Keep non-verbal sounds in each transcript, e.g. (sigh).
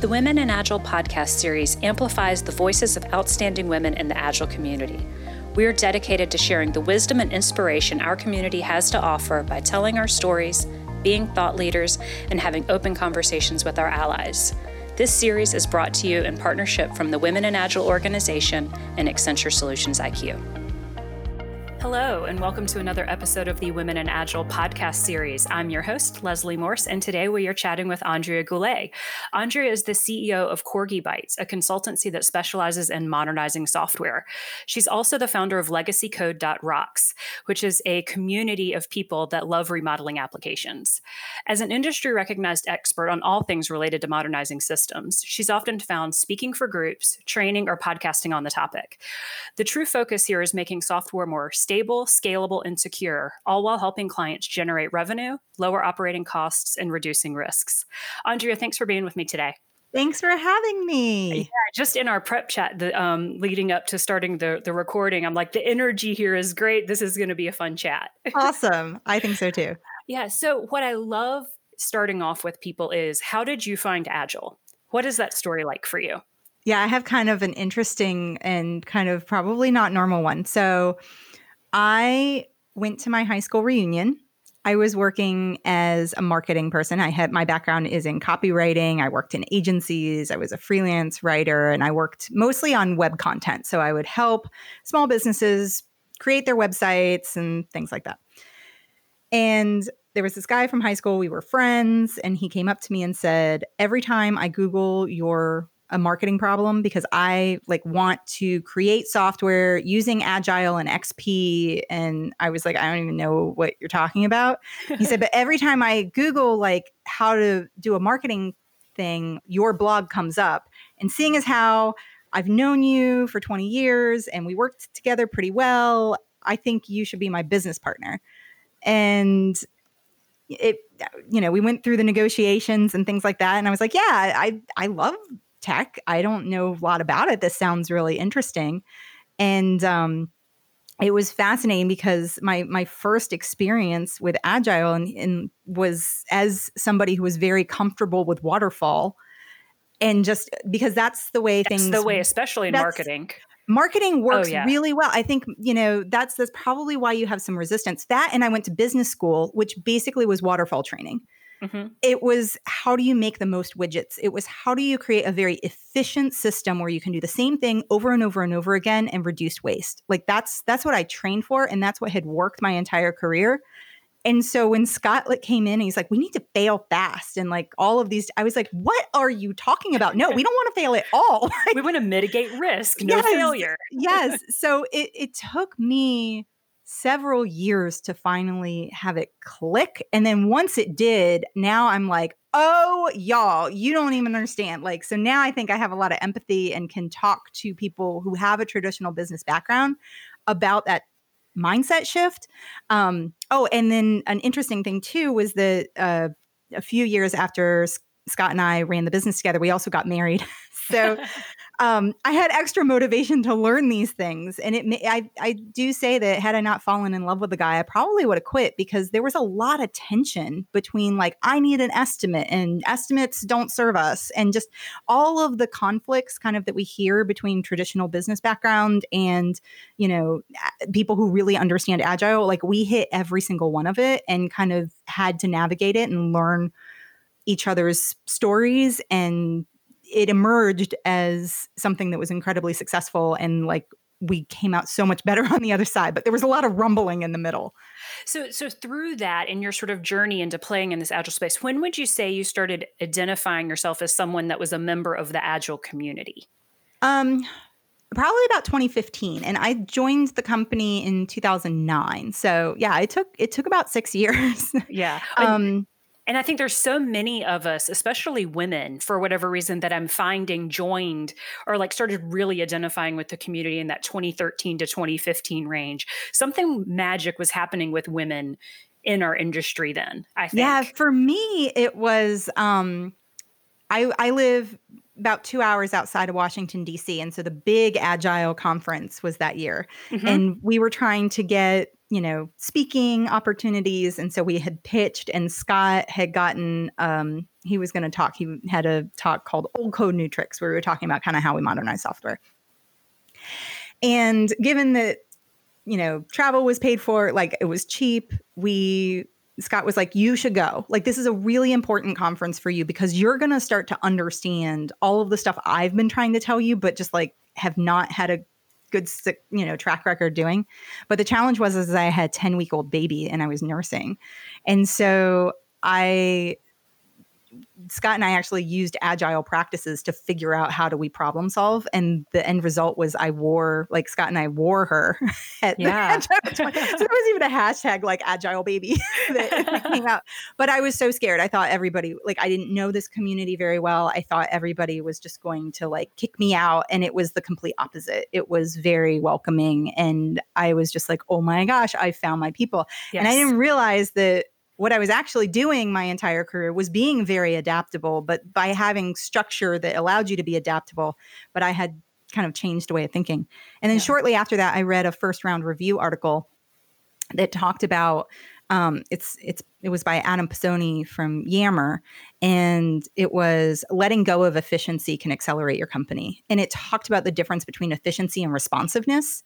The Women in Agile podcast series amplifies the voices of outstanding women in the Agile community. We are dedicated to sharing the wisdom and inspiration our community has to offer by telling our stories, being thought leaders, and having open conversations with our allies. This series is brought to you in partnership from the Women in Agile organization and Accenture Solutions IQ. Hello, and welcome to another episode of the Women in Agile podcast series. I'm your host, Leslie Morse, and today we are chatting with Andrea Goulet. Andrea is the CEO of Corgi Bytes, a consultancy that specializes in modernizing software. She's also the founder of LegacyCode.rocks, which is a community of people that love remodeling applications. As an industry recognized expert on all things related to modernizing systems, she's often found speaking for groups, training, or podcasting on the topic. The true focus here is making software more stable, scalable, and secure, all while helping clients generate revenue, lower operating costs, and reducing risks. Andrea, thanks for being with me today. Thanks for having me. Yeah, just in our prep chat, the, um, leading up to starting the the recording, I'm like, the energy here is great. This is going to be a fun chat. (laughs) awesome. I think so too. Yeah. So, what I love starting off with people is, how did you find Agile? What is that story like for you? Yeah, I have kind of an interesting and kind of probably not normal one. So, I went to my high school reunion. I was working as a marketing person. I had my background is in copywriting. I worked in agencies. I was a freelance writer and I worked mostly on web content. So I would help small businesses create their websites and things like that. And there was this guy from high school. We were friends and he came up to me and said, "Every time I Google your a marketing problem because I like want to create software using Agile and XP. And I was like, I don't even know what you're talking about. He said, (laughs) but every time I Google like how to do a marketing thing, your blog comes up. And seeing as how I've known you for 20 years and we worked together pretty well, I think you should be my business partner. And it you know we went through the negotiations and things like that and i was like yeah i i love tech. I don't know a lot about it. This sounds really interesting. And um, it was fascinating because my my first experience with agile and, and, was as somebody who was very comfortable with waterfall and just because that's the way that's things the way especially in marketing marketing oh, works oh, yeah. really well i think you know that's that's probably why you have some resistance that and i went to business school which basically was waterfall training Mm-hmm. It was how do you make the most widgets? It was how do you create a very efficient system where you can do the same thing over and over and over again and reduce waste. Like that's that's what I trained for and that's what had worked my entire career. And so when Scott like came in he's like, we need to fail fast and like all of these, I was like, what are you talking about? No, we (laughs) don't want to fail at all. (laughs) we want to mitigate risk, no yes, failure. yes. So it, it took me several years to finally have it click. And then once it did, now I'm like, oh, y'all, you don't even understand. Like, so now I think I have a lot of empathy and can talk to people who have a traditional business background about that mindset shift. Um, oh, and then an interesting thing too was that uh, a few years after Scott and I ran the business together, we also got married. (laughs) so (laughs) um, I had extra motivation to learn these things. And it, I, I do say that had I not fallen in love with the guy, I probably would have quit because there was a lot of tension between like, I need an estimate and estimates don't serve us. And just all of the conflicts kind of that we hear between traditional business background and, you know, people who really understand agile. Like we hit every single one of it and kind of had to navigate it and learn each other's stories and it emerged as something that was incredibly successful and like we came out so much better (laughs) on the other side but there was a lot of rumbling in the middle. So so through that in your sort of journey into playing in this agile space when would you say you started identifying yourself as someone that was a member of the agile community? Um probably about 2015 and i joined the company in 2009 so yeah it took it took about six (laughs) years. Yeah. Um and I think there's so many of us, especially women, for whatever reason, that I'm finding joined or like started really identifying with the community in that 2013 to 2015 range. Something magic was happening with women in our industry then, I think. Yeah, for me, it was um I I live about two hours outside of Washington, D.C. And so the big Agile conference was that year. Mm-hmm. And we were trying to get you know, speaking opportunities. And so we had pitched, and Scott had gotten, um, he was going to talk. He had a talk called Old Code New Tricks, where we were talking about kind of how we modernize software. And given that, you know, travel was paid for, like it was cheap, we Scott was like, You should go. Like, this is a really important conference for you because you're going to start to understand all of the stuff I've been trying to tell you, but just like have not had a good you know track record doing. But the challenge was is i had 10 week old baby and i was nursing. And so i Scott and I actually used agile practices to figure out how do we problem solve. And the end result was I wore, like Scott and I wore her (laughs) at yeah. the so there was even a hashtag like agile baby (laughs) that came out. But I was so scared. I thought everybody, like, I didn't know this community very well. I thought everybody was just going to like kick me out. And it was the complete opposite. It was very welcoming. And I was just like, oh my gosh, I found my people. Yes. And I didn't realize that what I was actually doing my entire career was being very adaptable, but by having structure that allowed you to be adaptable. But I had kind of changed the way of thinking. And then yeah. shortly after that, I read a first round review article that talked about um, it's it's it was by Adam Pisoni from Yammer, and it was letting go of efficiency can accelerate your company. And it talked about the difference between efficiency and responsiveness,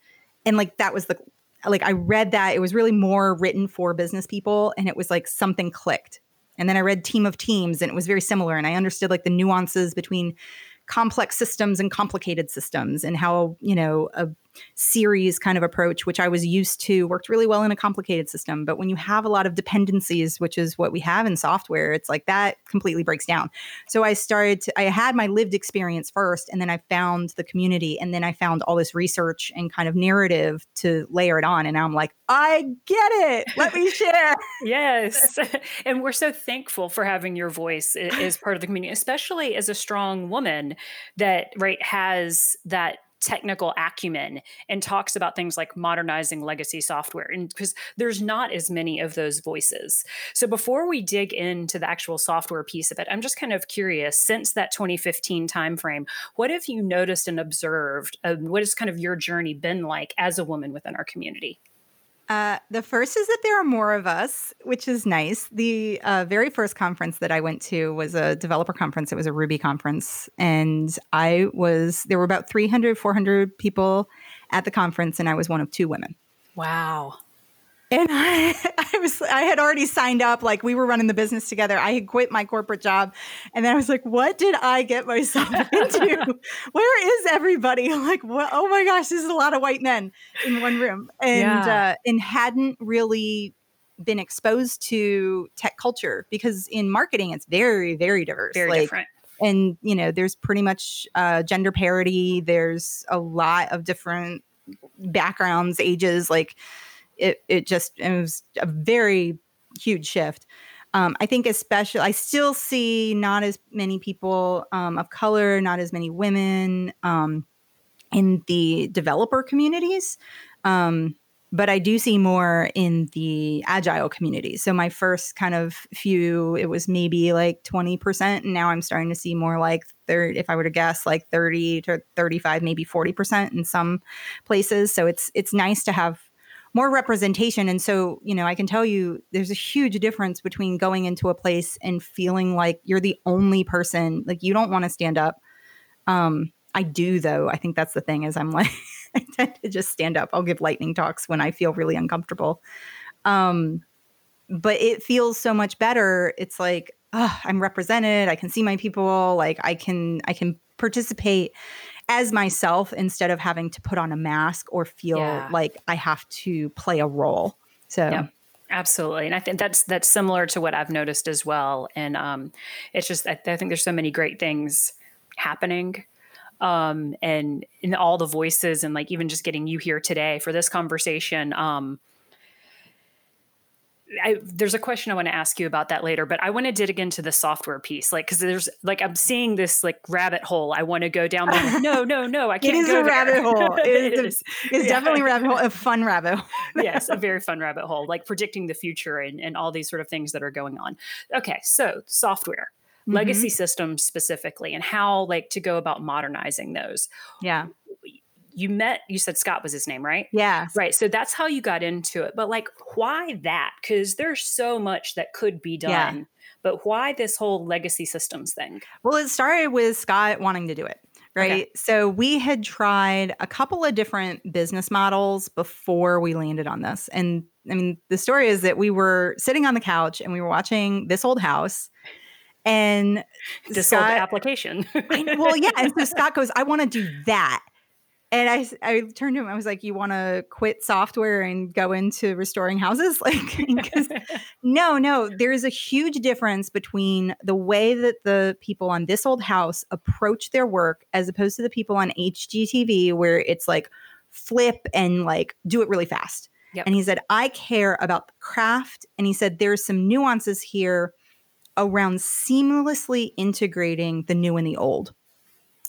and like that was the like I read that it was really more written for business people and it was like something clicked. And then I read Team of Teams and it was very similar and I understood like the nuances between complex systems and complicated systems and how, you know, a series kind of approach, which I was used to, worked really well in a complicated system. But when you have a lot of dependencies, which is what we have in software, it's like that completely breaks down. So I started to, I had my lived experience first, and then I found the community, and then I found all this research and kind of narrative to layer it on. And now I'm like, I get it. Let me share. (laughs) yes. (laughs) And we're so thankful for having your voice as part of the community, especially as a strong woman that, right, has that technical acumen and talks about things like modernizing legacy software. And because there's not as many of those voices. So before we dig into the actual software piece of it i'm just kind of curious since that 2015 timeframe what have you noticed and observed uh, what has kind of your journey been like as a woman within our community uh, the first is that there are more of us, which is nice. The uh, very first conference that I went to was a developer conference. It was a Ruby conference. And I was, there were about 300, 400 people at the conference, and I was one of two women. Wow and (laughs) I, I was I had already signed up like we were running the business together. I had quit my corporate job and then I was like, what did I get myself (laughs) into? Where is everybody? (laughs) Like, what, oh my gosh, this is a lot of white men in one room. And yeah. uh, and hadn't really been exposed to tech culture because in marketing it's very, very diverse. Very like, different and you know there's pretty much uh, gender parity there's a lot of different backgrounds ages like it it just it was a very huge shift. Um, I think especially I still see not as many people um, of color, not as many women um, in the developer communities. Um, but I do see more in the agile community. So my first kind of few, it was maybe like 20%. And now I'm starting to see more like third, if I were to guess, like 30 to 35, maybe 40% in some places. So it's it's nice to have more representation. And so, you know, I can tell you there's a huge difference between going into a place and feeling like you're the only person, like you don't want to stand up. Um, I do though. I think that's the thing is I'm like (laughs) I tend to just stand up. I'll give lightning talks when I feel really uncomfortable. Um, but it feels so much better. It's like, oh, I'm represented. I can see my people. Like I can I can participate as myself instead of having to put on a mask or feel yeah. like I have to play a role. So yeah. Absolutely, and I think that's that's similar to what I've noticed as well. And um, it's just I, I think there's so many great things happening um, and in all the voices and like even just getting you here today for this conversation um, I, there's a question I want to ask you about that later, but I want to dig into the software piece, like because there's like I'm seeing this like rabbit hole. I want to go down. But (laughs) no, no, no, I can't. It is a there. rabbit (laughs) hole. It is, it is. It's yeah. definitely a rabbit hole, a fun rabbit hole. (laughs) yes, a very fun rabbit hole, like predicting the future and, and all these sort of things that are going on. Okay, so software. Mm-hmm. Legacy systems specifically, and how like to go about modernizing those. Yeah you met you said Scott was his name, right? Yeah. Right. So that's how you got into it. But like why that? Cuz there's so much that could be done. Yeah. But why this whole legacy systems thing? Well, it started with Scott wanting to do it right? Okay. So we had tried a couple of different business models before we landed on this. And I mean, the story is that we were sitting on the couch and we were watching this old house and this Scott, old application. I, well, yeah. And so Scott goes, I want to do that. And I, I turned to him. I was like, "You want to quit software and go into restoring houses?" (laughs) Like, (laughs) no, no. There is a huge difference between the way that the people on this old house approach their work, as opposed to the people on HGTV, where it's like flip and like do it really fast. Yep. And he said, "I care about the craft." And he said, "There's some nuances here." around seamlessly integrating the new and the old.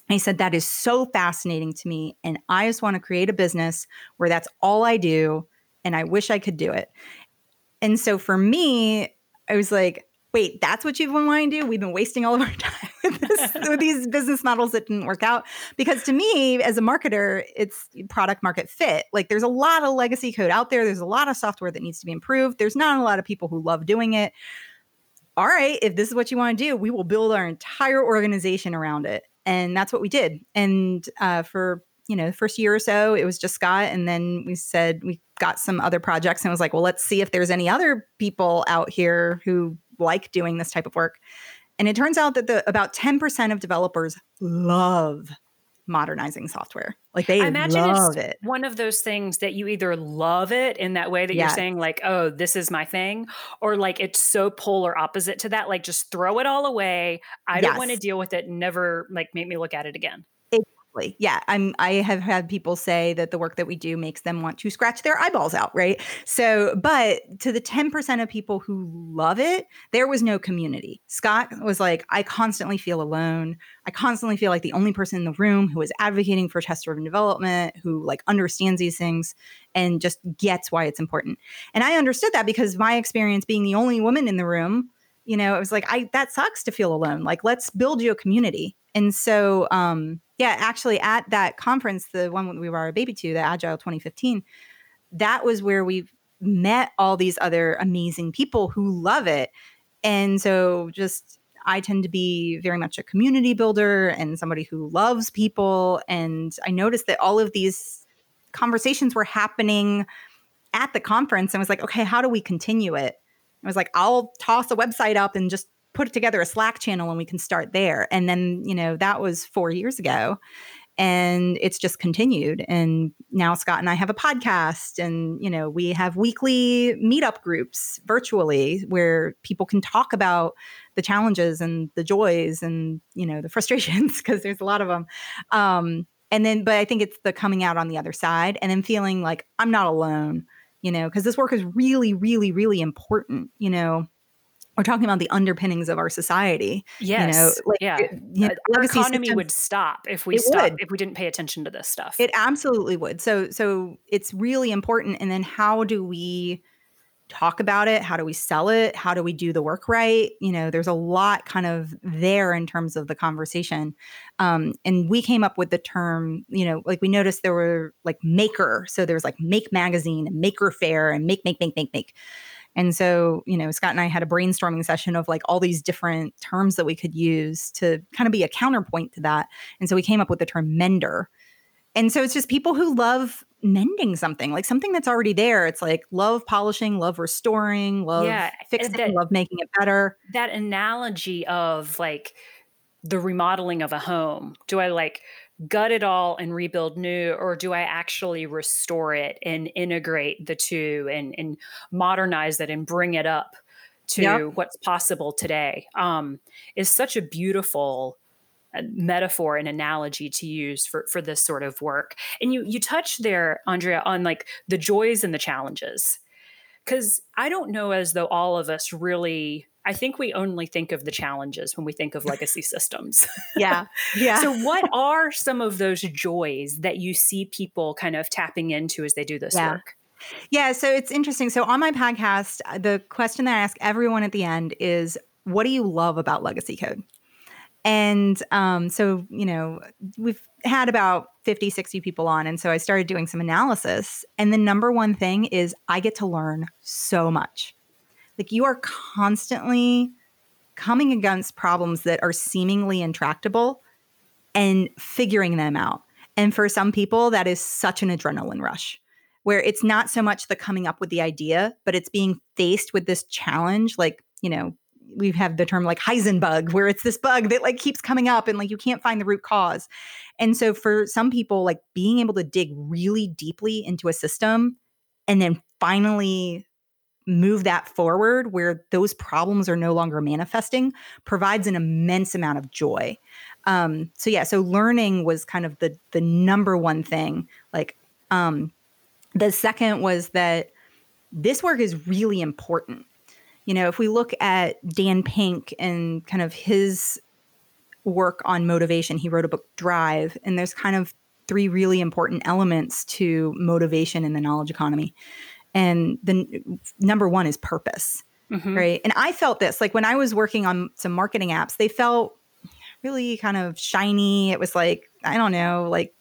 And he said, That is so fascinating to me. And I just want to create a business where that's all I do. And I wish I could do it. And so for me, I was like, Wait, that's what you've been wanting to do? We've been wasting all of our (laughs) time with, this, with these (laughs) business models that didn't work out. Because to me, as a marketer, it's product market fit. Like there's a lot of legacy code out there, there's a lot of software that needs to be improved. There's not a lot of people who love doing it all right, if this is what you want to do, we will build our entire organization around it. And that's what we did. And uh, for you know the first year or so, it was just Scott, and then we said we got some other projects, and was like, well, let's see if there's any other people out here who like doing this type of work. And it turns out that the about 10% of developers love modernizing software. Like they I imagine love it's it. One of those things that you either love it in that way that yes. you're saying like, "Oh, this is my thing," or like it's so polar opposite to that, like just throw it all away. I yes. don't want to deal with it. Never like make me look at it again. Exactly. Yeah. I'm I have had people say that the work that we do makes them want to scratch their eyeballs out, right? So, but to the 10% of people who love it, there was no community. Scott was like, I constantly feel alone. I constantly feel like the only person in the room who is advocating for test driven development, who like understands these things and just gets why it's important. And I understood that because my experience being the only woman in the room, you know, it was like, I that sucks to feel alone. Like, let's build you a community. And so um yeah, actually, at that conference, the one we were a baby to, the Agile 2015, that was where we met all these other amazing people who love it. And so, just I tend to be very much a community builder and somebody who loves people. And I noticed that all of these conversations were happening at the conference. And was like, okay, how do we continue it? I was like, I'll toss a website up and just put together a Slack channel and we can start there. And then, you know, that was four years ago. And it's just continued. And now Scott and I have a podcast, and, you know, we have weekly meetup groups virtually where people can talk about the challenges and the joys and, you know, the (laughs) frustrations, because there's a lot of them. Um, and then, but I think it's the coming out on the other side and then feeling like I'm not alone, you know, because this work is really, really, really important, you know we're talking about the underpinnings of our society. Yes. You know, like, yeah. You know, our economy systems, would stop if we stopped if we didn't pay attention to this stuff. It absolutely would. So so it's really important. And then how do we talk about it? How do we sell it? How do we do the work right? You know, there's a lot kind of there in terms of the conversation. Um, and we came up with the term, you know, like we noticed there were like maker. So there was like Make Magazine and Maker Faire and Make, Make, Make, Make, Make. And so, you know, Scott and I had a brainstorming session of like all these different terms that we could use to kind of be a counterpoint to that. And so we came up with the term mender. And so it's just people who love mending something, like something that's already there. It's like love polishing, love restoring, love yeah, fixing, that, love making it better. That analogy of like the remodeling of a home. Do I like gut it all and rebuild new or do i actually restore it and integrate the two and, and modernize it and bring it up to what's possible today um, is such a beautiful metaphor and analogy to use for for this sort of work and you you touched there andrea on like the joys and the challenges because i don't know as though all of us really I think we only think of the challenges when we think of legacy (laughs) systems. Yeah. Yeah. so, what are some of those joys that you see people kind of tapping into as they do this yeah. work? Yeah. So, it's interesting. So, on my podcast, uh, the question that I ask everyone at the end is what do you love about legacy code? And um, so, you know, we've had about 50, 60 people on. And so I started doing some analysis. And the number one thing is I get to learn so much. Like you are constantly coming against problems that are seemingly intractable and figuring them out. And for some people, that is such an adrenaline rush where it's not so much the coming up with the idea, but it's being faced with this challenge. Like, you know, we have the term like Heisenbug, where it's this bug that like keeps coming up and like you can't find the root cause. And so for some people, like being able to dig really deeply into a system and then finally move that forward where those problems are no longer manifesting provides an immense amount of joy. Um, so yeah, so learning was kind of the the number one thing. Like um, the second was that this work is really important. You know, if we look at Dan Pink and kind of his work on motivation, he wrote a book Drive, and there's kind of three really important elements to motivation in the knowledge economy. And the number one is purpose mm-hmm. right? And i felt this like when i was working on some marketing apps they felt really kind of shiny. It was like i don't know like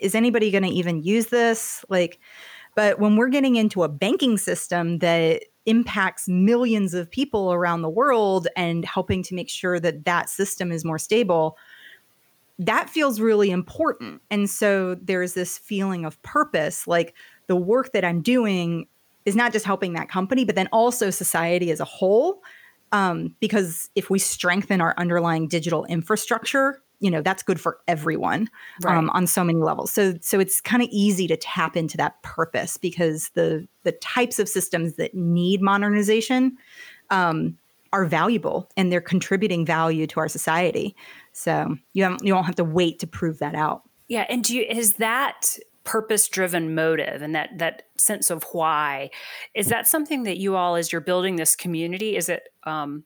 is anybody going to even use this? Like but when we're getting into a banking system that impacts millions of people around the world and helping to make sure that that system is more stable that feels really important and so there's this feeling of purpose like the work that i'm doing is not just helping that company, but then also society as a whole. Um, because if we strengthen our underlying digital infrastructure, you know that's good for everyone right. um, on so many levels. So so it's kind of easy to tap into that purpose because the the types of systems that need modernization um, are valuable and they're contributing value to our society. So you don't you don't have to wait to prove that out. Yeah, and do you is that purpose driven motive and that that sense of why is that something that you all as you're building this community is it um,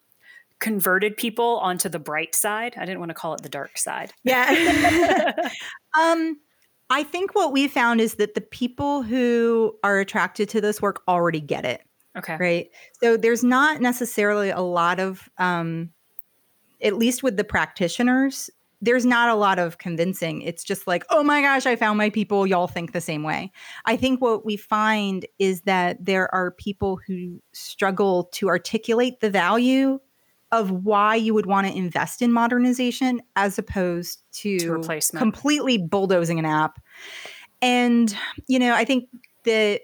converted people onto the bright side i didn't want to call it the dark side yeah (laughs) um i think what we found is that the people who are attracted to this work already get it okay right so there's not necessarily a lot of um at least with the practitioners there's not a lot of convincing. It's just like, oh my gosh, I found my people. Y'all think the same way. I think what we find is that there are people who struggle to articulate the value of why you would want to invest in modernization as opposed to, to replacement. completely bulldozing an app. And, you know, I think that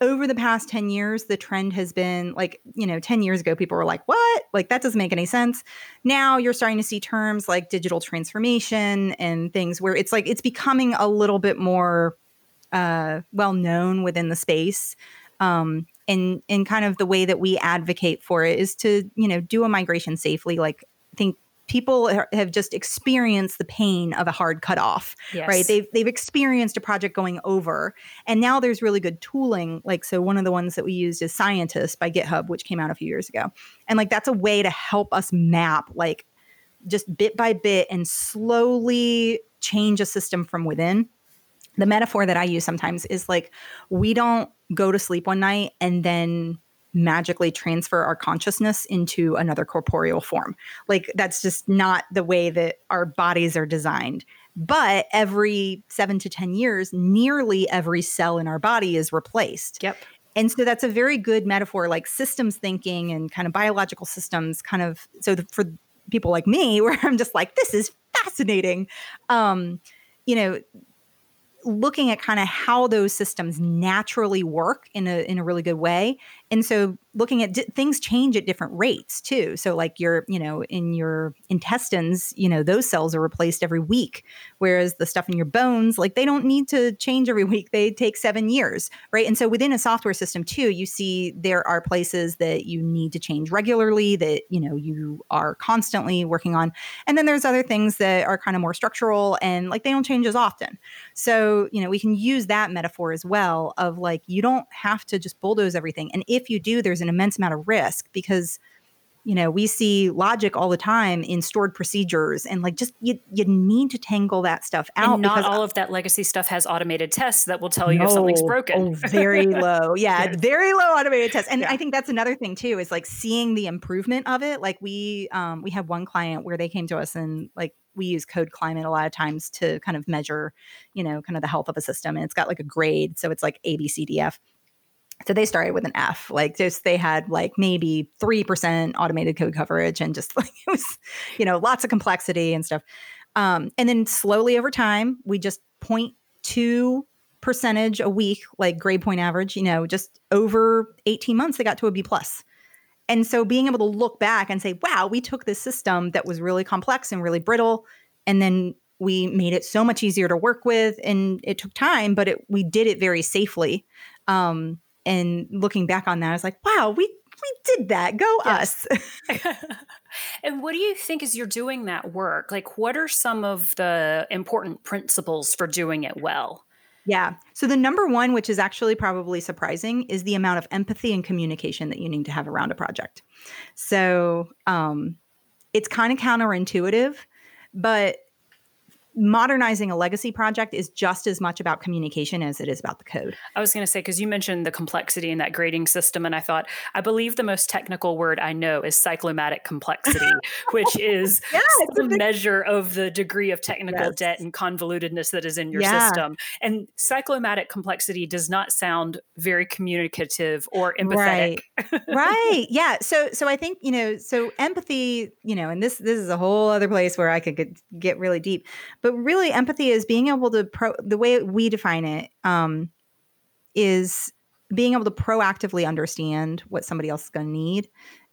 over the past 10 years, the trend has been like, you know, 10 years ago, people were like, what? Like, that doesn't make any sense. Now you're starting to see terms like digital transformation and things where it's like, it's becoming a little bit more uh, well known within the space. Um, and, and kind of the way that we advocate for it is to, you know, do a migration safely. Like, I think people have just experienced the pain of a hard cutoff, yes. right? They've they've experienced a project going over, and now there's really good tooling. Like so, one of the ones that we used is Scientist by GitHub, which came out a few years ago, and like that's a way to help us map like just bit by bit and slowly change a system from within. The metaphor that I use sometimes is like we don't go to sleep one night and then magically transfer our consciousness into another corporeal form. Like that's just not the way that our bodies are designed. But every seven to 10 years, nearly every cell in our body is replaced. Yep. And so that's a very good metaphor, like systems thinking and kind of biological systems, kind of. So the, for people like me, (laughs) where I'm just like, this is fascinating. Um, you know, looking at kind of how those systems naturally work in a in a really good way and so looking at di- things change at different rates too. So like your you know in your intestines you know those cells are replaced every week whereas the stuff in your bones like they don't need to change every (laughs) week. They take 7 years right? And so within a software system too you see there are places that you need to change regularly that you know you are constantly working on. And then there's other things that are kind of more structural and like they don't change as often. So you know we can use that metaphor as well of like you don't have to just bulldoze everything. And if you do, there's an immense amount of risk because you know we see logic all the time in stored procedures and like just you, you need to tangle that stuff out and not all of that legacy stuff has automated tests that will tell you no, if something's broken. Oh, very (laughs) low. Yeah, yeah, very low automated tests. And yeah. i think that's another thing too is like seeing the improvement of it. Like we um we have one client where they came to us and like we use code climate a lot of times to kind of measure you know kind of the health of a system. And it's got like a grade so it's like a b c d f so they started with an F. Like just they had like maybe 3% automated code coverage and just (laughs) like it was, you know, lots of complexity and stuff. Um, and then slowly over time, we just point two percentage a week, like grade point average, you know, just over 18 months, they got to a B plus. And so being able to look back and say, wow, we took this system that was really complex and really brittle, and then we made it so much easier to work with. And it took time, but it, we did it very safely. Um, and looking back on that, I was like, wow, we we did that. Go yes. us. (laughs) (laughs) and what do you think as you're doing that work? Like, what are some of the important principles for doing it well? Yeah. So, the number one, which is actually probably surprising, is the amount of empathy and communication that you need to have around a project. So, um, it's kind of counterintuitive, but modernizing a legacy project is just as much about communication as it is about the code. I was going to say, because you mentioned the complexity in that grading system, and I thought, I believe the most technical word I know is cyclomatic complexity, (laughs) which is yeah, the big... measure of the degree of technical yes. debt and convolutedness that is in your yeah. system. And cyclomatic complexity does not sound very communicative or empathetic. Right. right. (laughs) Yeah. So, so I think, you know, so empathy, you know, and this, this is a whole other place where I could get, get really deep but really empathy is being able to pro the way we define it um, is being able to proactively understand what somebody else is going to need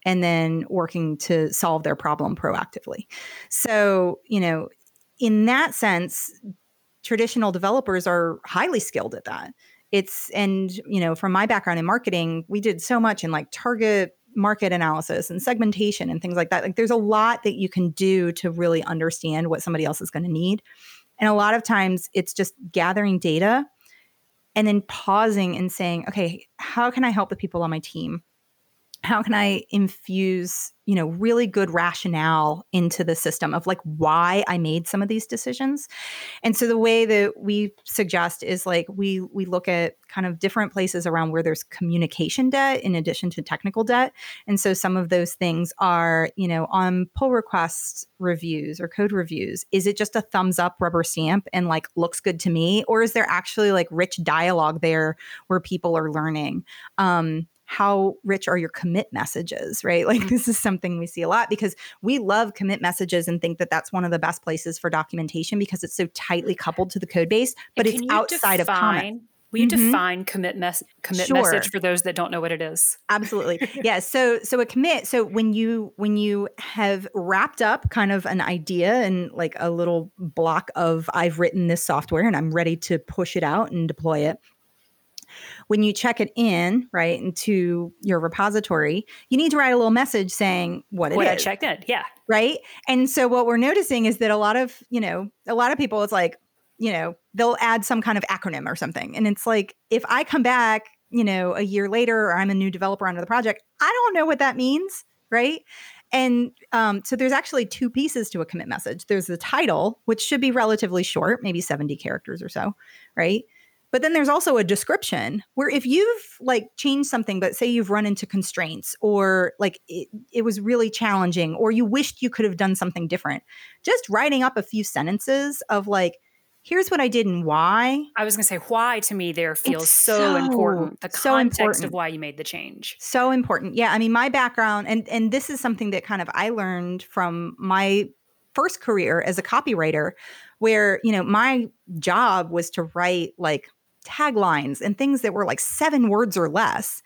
and then working to solve their problem proactively. So you know in that sense traditional developers are highly skilled at that. It's and you know from my background in marketing we did so much in like target market analysis and segmentation and things like that. Like there's a lot that you can do to really understand what somebody else is going to need. And a lot of times it's just gathering data and then pausing and saying, okay, how can I help the people on my team? How can I infuse, you know, really good rationale into the system of like why I made some of these decisions. And so the way that we suggest is like we we look at kind of different places around where there's communication debt in addition to technical debt. And so some of those things are, you know, on pull request reviews or code reviews, is it just a thumbs up rubber stamp and like looks good to me or is there actually like rich dialogue there where people are learning? Um how rich are your commit messages, right? Like this is something we see a lot because we love commit messages and think that that's one of the best places for documentation because it's so tightly coupled to the code base, but it's outside define, of comment. Will you mm-hmm. define commit mes- commit sure. message for those that don't know what it is? Absolutely. (laughs) yeah. So so a commit. So when you when you have wrapped up kind of an idea and like a little block of I've written this software and I'm ready to push it out and deploy it, when you check it in, right, into your repository, you need to write a little message saying what it what is. I checked in. Yeah. Right. And so what we're noticing is that a lot of, you know, a lot of people, it's like, you know, they'll add some kind of acronym or something. And it's like, if I come back, you know, a year later or I'm a new developer onto the project, I don't know what that means. Right. And um, so there's actually two pieces to a commit message. There's the title, which should be relatively short, maybe 70 characters or so, right? But then there's also a description where if you've like changed something, but say you've run into constraints or like it, it, was really challenging or you wished you could have done something different, just writing up a few sentences of like, here's what I did and why. I was going to say why to me there feels so, so, important. The so context important. of why you made the change. So important. Yeah, I mean my background and and this is something that kind of I learned from my first career as a copywriter where, you know, my job was to write like taglines and things that were like seven words or less.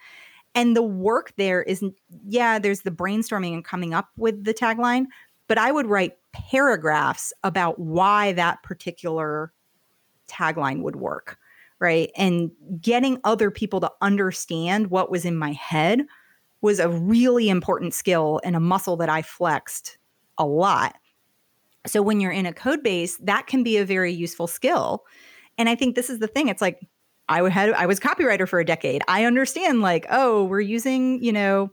And the work there is, yeah, there's the brainstorming and coming up with the tagline, but I would write paragraphs about why that particular tagline would work. Right. And getting other people to understand what was in my head was a really important skill and a muscle that I flexed a lot. So when you're in a code base, that can be a very useful skill and I think this is the thing. It's like I had I was copywriter for a decade. I understand like, oh, we're using, you know,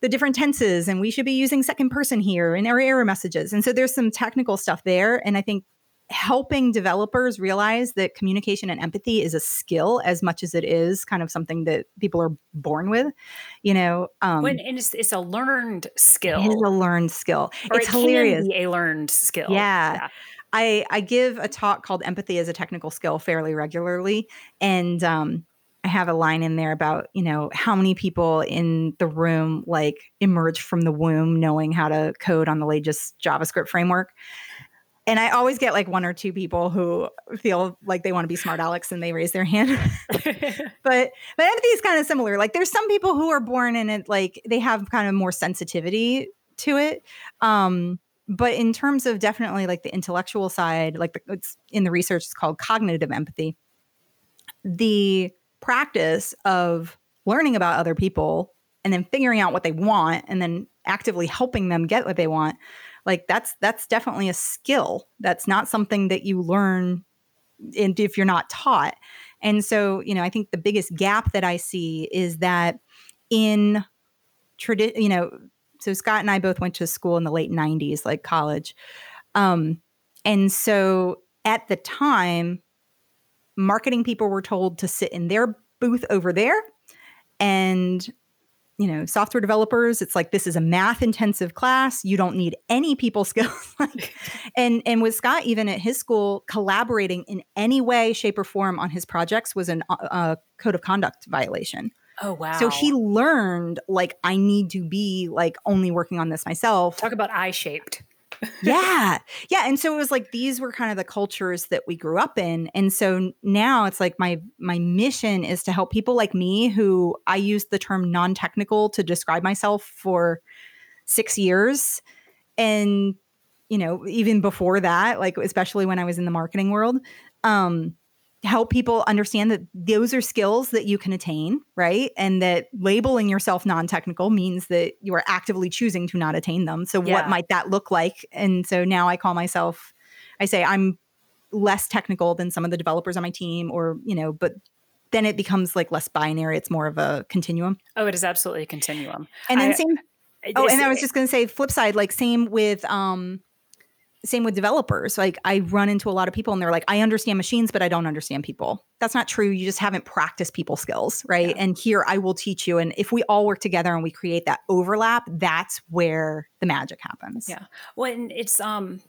the different tenses and we should be using second person here in our error messages. And so there's some technical stuff there. And I think helping developers realize that communication and empathy is a skill as much as it is kind of something that people are born with you know um when, and it's, it's a learned skill it is a learned skill or it's it hilarious a learned skill yeah. yeah. I, I give a talk called empathy as a technical skill fairly regularly and um, I have a line in there about, you know, how many people in the room like emerge from the womb knowing how to code on the latest JavaScript framework and I always get like one or two people who feel like they want to be smart Alex and they raise their hand. (laughs) but but empathy is kind of similar. Like there's some people who are born in it, like they have kind of more sensitivity to it. Um, but in terms of definitely like the intellectual side, like the, it's in the research, it's called cognitive empathy. The practice of learning about other people and then figuring out what they want and then actively helping them get what they want like that's that's definitely a skill that's not something that you learn and if you're not taught and so you know i think the biggest gap that i see is that in tradition you know so scott and i both went to school in the late 90s like college. Um and so at the time marketing people were told to sit in their booth over there. And you know software developers it's like this is a math intensive class. You don't need any people (laughs) skills. And and with scott even at his school collaborating in any way shape or form on his projects was a uh, uh, code of conduct violation oh wow so he learned like i need to be like only working on this myself talk about eye shaped (laughs) yeah. Yeah. And so it was like these were kind of the cultures that we grew up in. And so now it's like my my mission is to help people like me who I used the term non-technical to describe myself for 6 years and you know, even before that, like especially when I was in the marketing world, um help people understand that those are skills that you can attain, right? And that labeling yourself non technical means that you are actively choosing to not attain them. So, yeah. what might that look like? And so now I call myself, I say I'm less technical than some of the developers on my team, or, you know, but then it becomes like less binary. It's more of a continuum. Oh, it is absolutely a continuum. And then I, same. Oh, and I was just going to say flip side, like same with, um, same with developers. Like I run into a lot of people and they're like, I understand machines, but I don't understand people. That's not true. You just haven't practiced people skills, right? Yeah. And here I will teach you. And if we all work together and we create that overlap, that's where the magic happens. Yeah. Well, it's um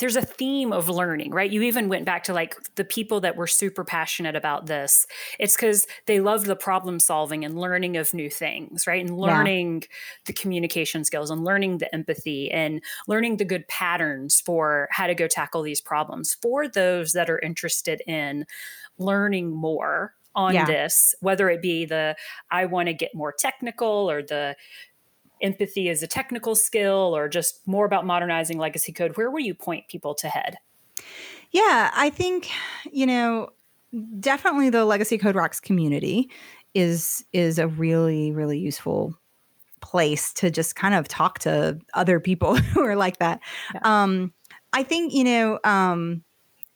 there's a theme of learning, right? You even went back to like the people that were super passionate about this. It's because they loved the problem solving and learning of new things, right? And learning yeah. the communication skills and learning the empathy and learning the good patterns for how to go tackle these problems. For those that are interested in learning more on yeah. this, whether it be the I want to get more technical or the empathy as a technical skill or just more about modernizing legacy code, where would you point people to head? Yeah, I think, you know, definitely the Legacy Code Rocks community is is a really really useful place to just kind of talk to other people (laughs) who are like that. Yeah. Um, I think you know um,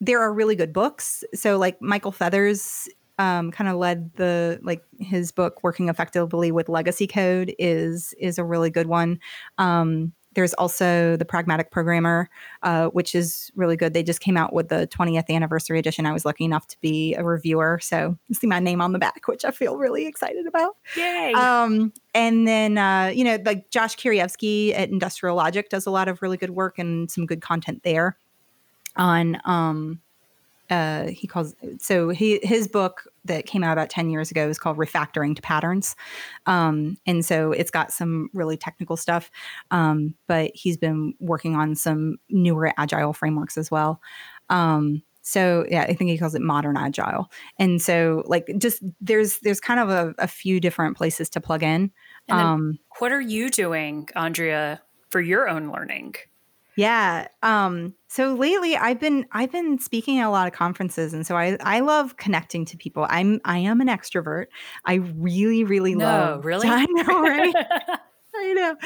there are really good books. So like Michael Feathers um, kind of led the like his book working effectively with legacy code is is a really good one. Um, there's also the pragmatic programmer uh, which is really good. They just came out with the 20th anniversary edition. I was lucky enough to be a reviewer so see my name on the back which i feel really excited about. Yay! Um, and then uh, you know like josh kerievsky at industrial logic does a lot of really good work and some good content there on um, uh, he calls so he his book that came out about 10 years ago is called refactoring to patterns. Um, and so it's got some really technical stuff um, but he's been working on some newer agile frameworks as well. Um, so yeah i think he calls it modern agile. And so like just there's there's kind of a, a few different places to plug in. Um, what are you doing andrea for your own learning? Yeah. Um, so lately I've been I've been speaking at a lot of conferences and so I I love connecting to people. I'm I am an extrovert. I really, really no, love (laughs) really? I know, right? (laughs) I know.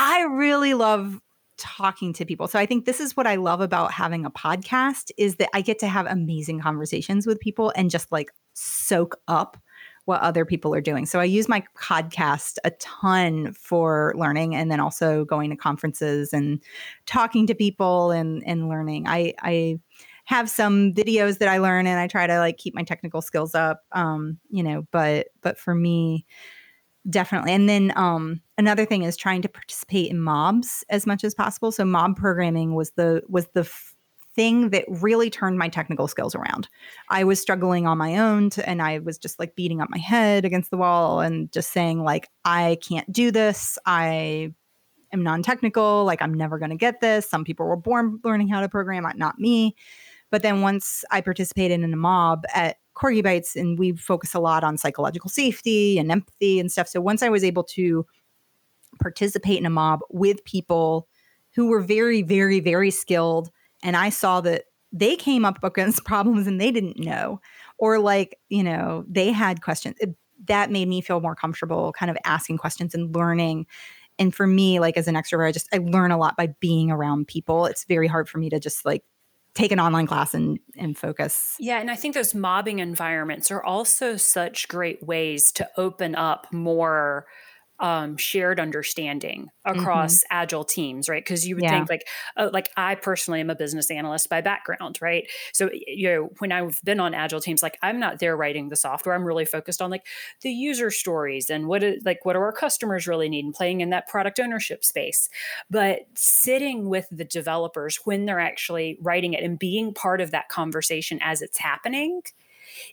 I really love talking to people. So I think this is what I love about having a podcast is that I get to have amazing conversations with people and just like soak up what other people are doing. So I use my podcast a ton for learning and then also going to conferences and talking to people and and learning. I I have some videos that I learn and I try to like keep my technical skills up. Um, you know, but but for me, definitely. And then um another thing is trying to participate in mobs as much as possible. So mob programming was the was the f- thing that really turned my technical skills around. I was struggling on my own to, and I was just like beating up my head against the wall and just saying like I can't do this. I am non-technical, like I'm never going to get this. Some people were born learning how to program, not me. But then once I participated in a mob at Corgi Bytes, and we focus a lot on psychological safety and empathy and stuff. So once I was able to participate in a mob with people who were very, very, very skilled, and I saw that they came up (laughs) against problems and they didn't know, or like, you know, they had questions. It, that made me feel more comfortable kind of asking questions and learning and for me like as an extrovert i just i learn a lot by being around people it's very hard for me to just like take an online class and and focus. Yeah, and I think those mobbing environments are also such great ways to open up more um, shared understanding across mm-hmm. agile teams, right? Because you would yeah. think like, oh, like I personally am a business analyst by background, right? So you know, when I've been on agile teams, like I'm not there writing the software. I'm really focused on like the user stories and what it, like what do our customers really need and playing in that product ownership space. But sitting with the developers when they're actually writing it and being part of that conversation as it's happening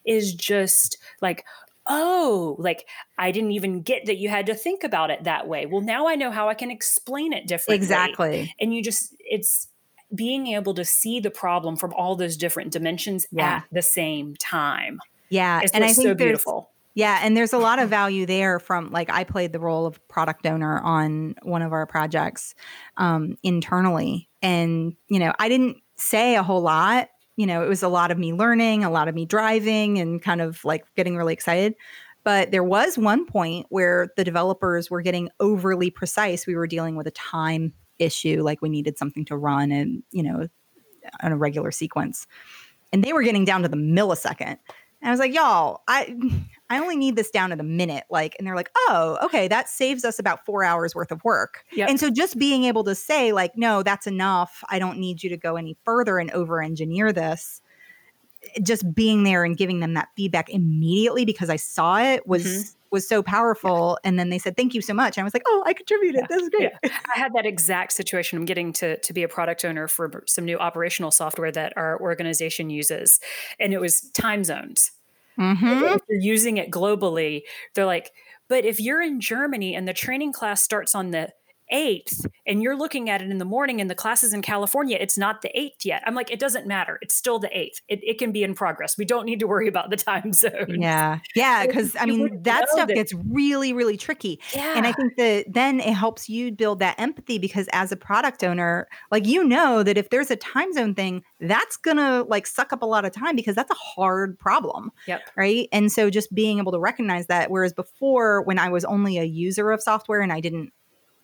is just like oh, like I didn't even get that you had to think about it that way. Well, now I know how I can explain it differently. Exactly. And you just, it's, being able to see the problem from all those different dimensions yeah. at the same time. Yeah. and I think so beautiful. Yeah, and there's a lot of (laughs) value there from like I played the role of product owner on one of our projects um, internally, and you know I didn't say a whole lot you know, it was a lot of me learning, a lot of me driving and kind of like getting really excited. But there was one point where the developers were getting overly precise. We were dealing with a time issue, like we needed something to run and, you know, on a regular sequence. And they were getting down to the millisecond. And I was like, y'all, I I only need this down to the minute. Like, and they're like, oh, okay, that saves us about four hours worth of work. Yep. And so just being able to say, like, no, that's enough. I don't need you to go any further and over engineer this. Just being there and giving them that feedback immediately because I saw it was mm-hmm. Was so powerful. And then they said, Thank you so much. And I was like, Oh, I contributed. Yeah. This is great. Yeah. (laughs) I had that exact situation. I'm getting to to be a product owner for some new operational software that our organization uses. And it was time zones Mm-hmm. If you're using it globally, they're like, but if you're in Germany and the training class starts on the 8th and you're looking at it in the morning and the class is in California, it's not the 8th yet. I'm like, it doesn't matter. It's still the 8th. It, it can be in progress. We don't need to worry about the time (laughs) zone. Yeah. Yeah. Cause I mean, that stuff that. gets really, really tricky. Yeah. And I think that then it helps you build that empathy because as a product owner, like, you know, that if there's a time zone thing, that's going to like suck up a lot of time because that's a hard problem. Yep. Right. And so just being able to recognize that, whereas before when I was only a user of software and I didn't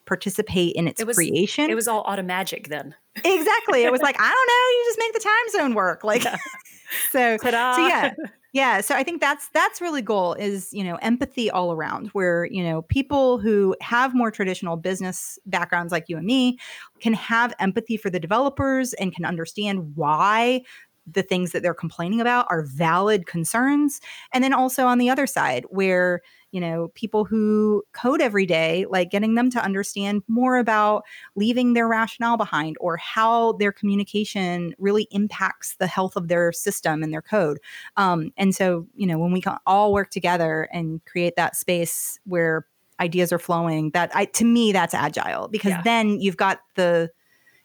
participate in its it was, creation. It was all automagic then. Exactly. It was like, (laughs) I don't know, you just make the time zone work. Like yeah. (laughs) so, so yeah. (laughs) Yeah. So I think that's that's really goal is, you know, empathy all around where, you know, people who have more traditional business backgrounds like you and me can have empathy for the developers and can understand why the things that they're complaining about are valid concerns. And then also on the other side, where you know, people who code every day, like getting them to understand more about leaving their rationale behind or how their communication really impacts the health of their system and their code. Um, and so, you know, when we can all work together and create that space where ideas are flowing, that I, to me, that's agile because yeah. then you've got the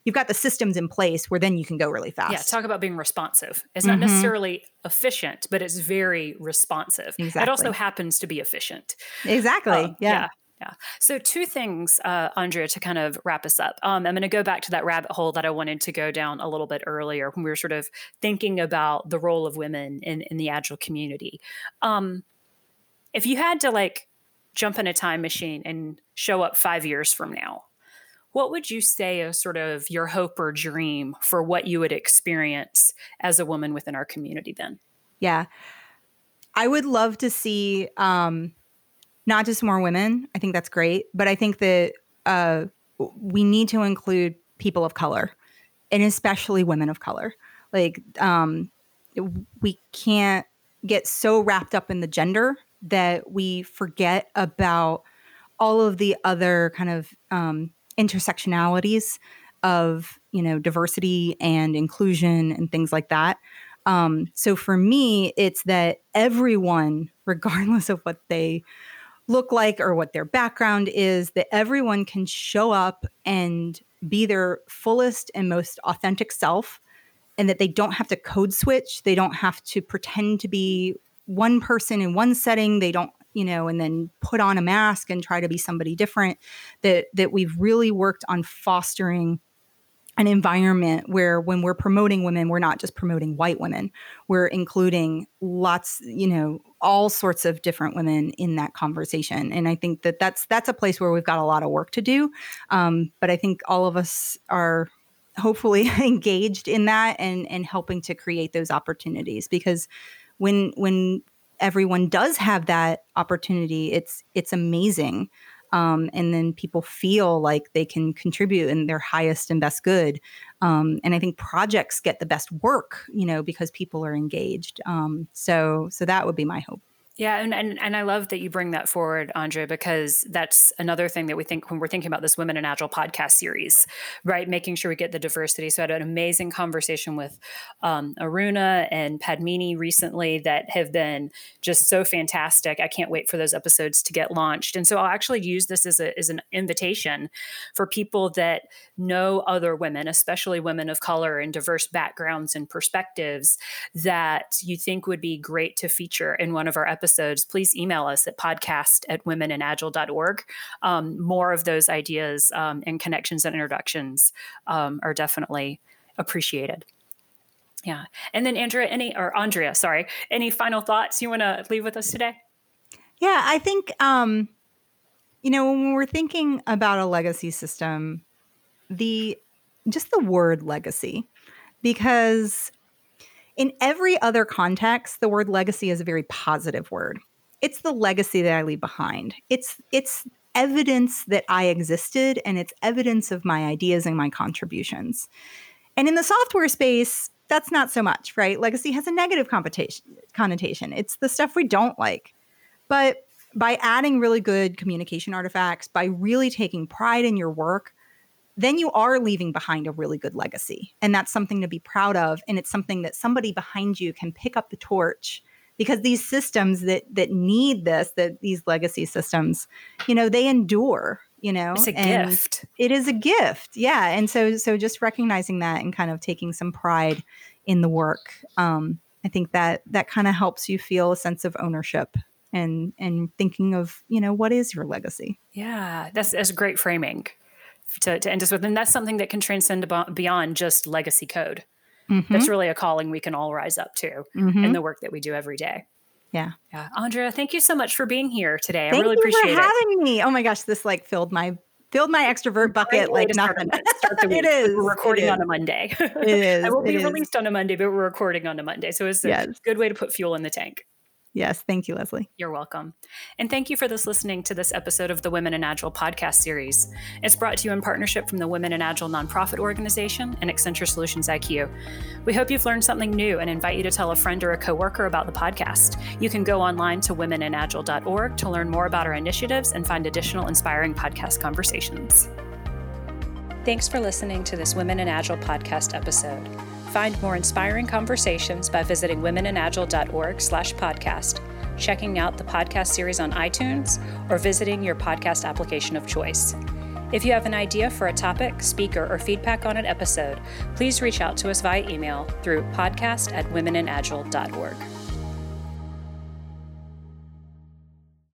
you've got the systems in place where then you can go really fast. Yeah, talk about being responsive. It's not mm-hmm. necessarily efficient, but it's very responsive. Exactly. It also happens to be efficient. Exactly. Um, yeah. yeah. Yeah. So, two things, uh, Andrea, to kind of wrap us up. Um, I'm going to go back to that rabbit hole that I wanted to go down a little bit earlier when we were sort of thinking about the role of women in, in the Agile community. Um, if you had to like jump in a time machine and show up five years from now, what would you say is sort of your hope or dream for what you would experience as a woman within our community then? Yeah. I would love to see um, not just more women. I think that's great, but I think that uh, we need to include people of color, and especially women of color. Like um, we can't get so wrapped up in the gender that we forget about all of the other kind of um, intersectionalities of you know diversity and inclusion and things like that. Um, so for me it's that everyone (laughs) regardless of what they look like or what their background is that everyone can show up and be their fullest and most authentic self and that they don't have to code switch. They don't have to pretend to be one person in one setting. They don't you know and then put on a mask and try to be somebody different that that we've really worked on fostering an environment where when we're promoting women we're not just promoting white women. We're including lots you know all sorts of different women in that conversation. And i think that that's that's a place where we've got a lot of work to do. Um, but i think all of us are hopefully (laughs) engaged in that and and helping to create those opportunities because when when everyone does have that opportunity, it's it's amazing. Um, and then people feel like they can contribute in their highest and best good. Um, and I think projects get the best work, you know, because people are engaged. Um, so so that would be my hope. Yeah, and, and and I love that you bring that forward, Andre, because that's another thing that we think when we're thinking about this Women in Agile podcast series, right? Making sure we get the diversity. So I had an amazing conversation with um, Aruna and Padmini recently that have been just so fantastic. I can't wait for those episodes to get launched. And so I'll actually use this as a as an invitation for people that know other women, especially women of color and diverse backgrounds and perspectives, that you think would be great to feature in one of our episodes please email us at podcast at womeninagile.org. Um, more of those ideas um, and connections and introductions um, are definitely appreciated. Yeah. And then Andrea, any or Andrea, sorry, any final thoughts you want to leave with us today? Yeah, I think um, you know, when we're thinking about a legacy system, the just the word legacy, because in every other context, the word legacy is a very positive word. It's the legacy that I leave behind. It's it's evidence that I existed and it's evidence of my ideas and my contributions. And in the software space, that's not so much, right? Legacy has a negative connotation. It's the stuff we don't like. But by adding really good communication artifacts, by really taking pride in your work, then you are leaving behind a really good legacy. And that's something to be proud of. And it's something that somebody behind you can pick up the torch because these systems that that need this, that these legacy systems, you know, they endure, you know. It's a gift. It is a gift. Yeah. And so so just recognizing that and kind of taking some pride in the work. Um, I think that that kind of helps you feel a sense of ownership and and thinking of, you know, what is your legacy? Yeah, that's that's great framing to, to end us with. And that's something that can transcend beyond just legacy code. Mm-hmm. That's really a calling we can all rise up to mm-hmm. in the work that we do every day. Yeah. Yeah. Andrea, thank you so much for being here today. Thank I really appreciate you for having me. Oh my gosh, this like filled my filled my extrovert bucket like nothing. (laughs) it is. We're recording on a Monday. It (laughs) is. I will be it released is. on a Monday, but we're recording on a Monday. So it's a yes. good way to put fuel in the tank. Yes, thank you, Leslie. You're welcome. And thank you for this listening to this episode of the Women in Agile podcast series. It's brought to you in partnership from the Women in Agile nonprofit organization and Accenture Solutions IQ. We hope you've learned something new and invite you to tell a friend or a coworker about the podcast. You can go online to womeninagile.org to learn more about our initiatives and find additional inspiring podcast conversations. Thanks for listening to this Women in Agile podcast episode. Find more inspiring conversations by visiting womeninagile.org slash podcast, checking out the podcast series on iTunes, or visiting your podcast application of choice. If you have an idea for a topic, speaker, or feedback on an episode, please reach out to us via email through podcast at womeninagile.org.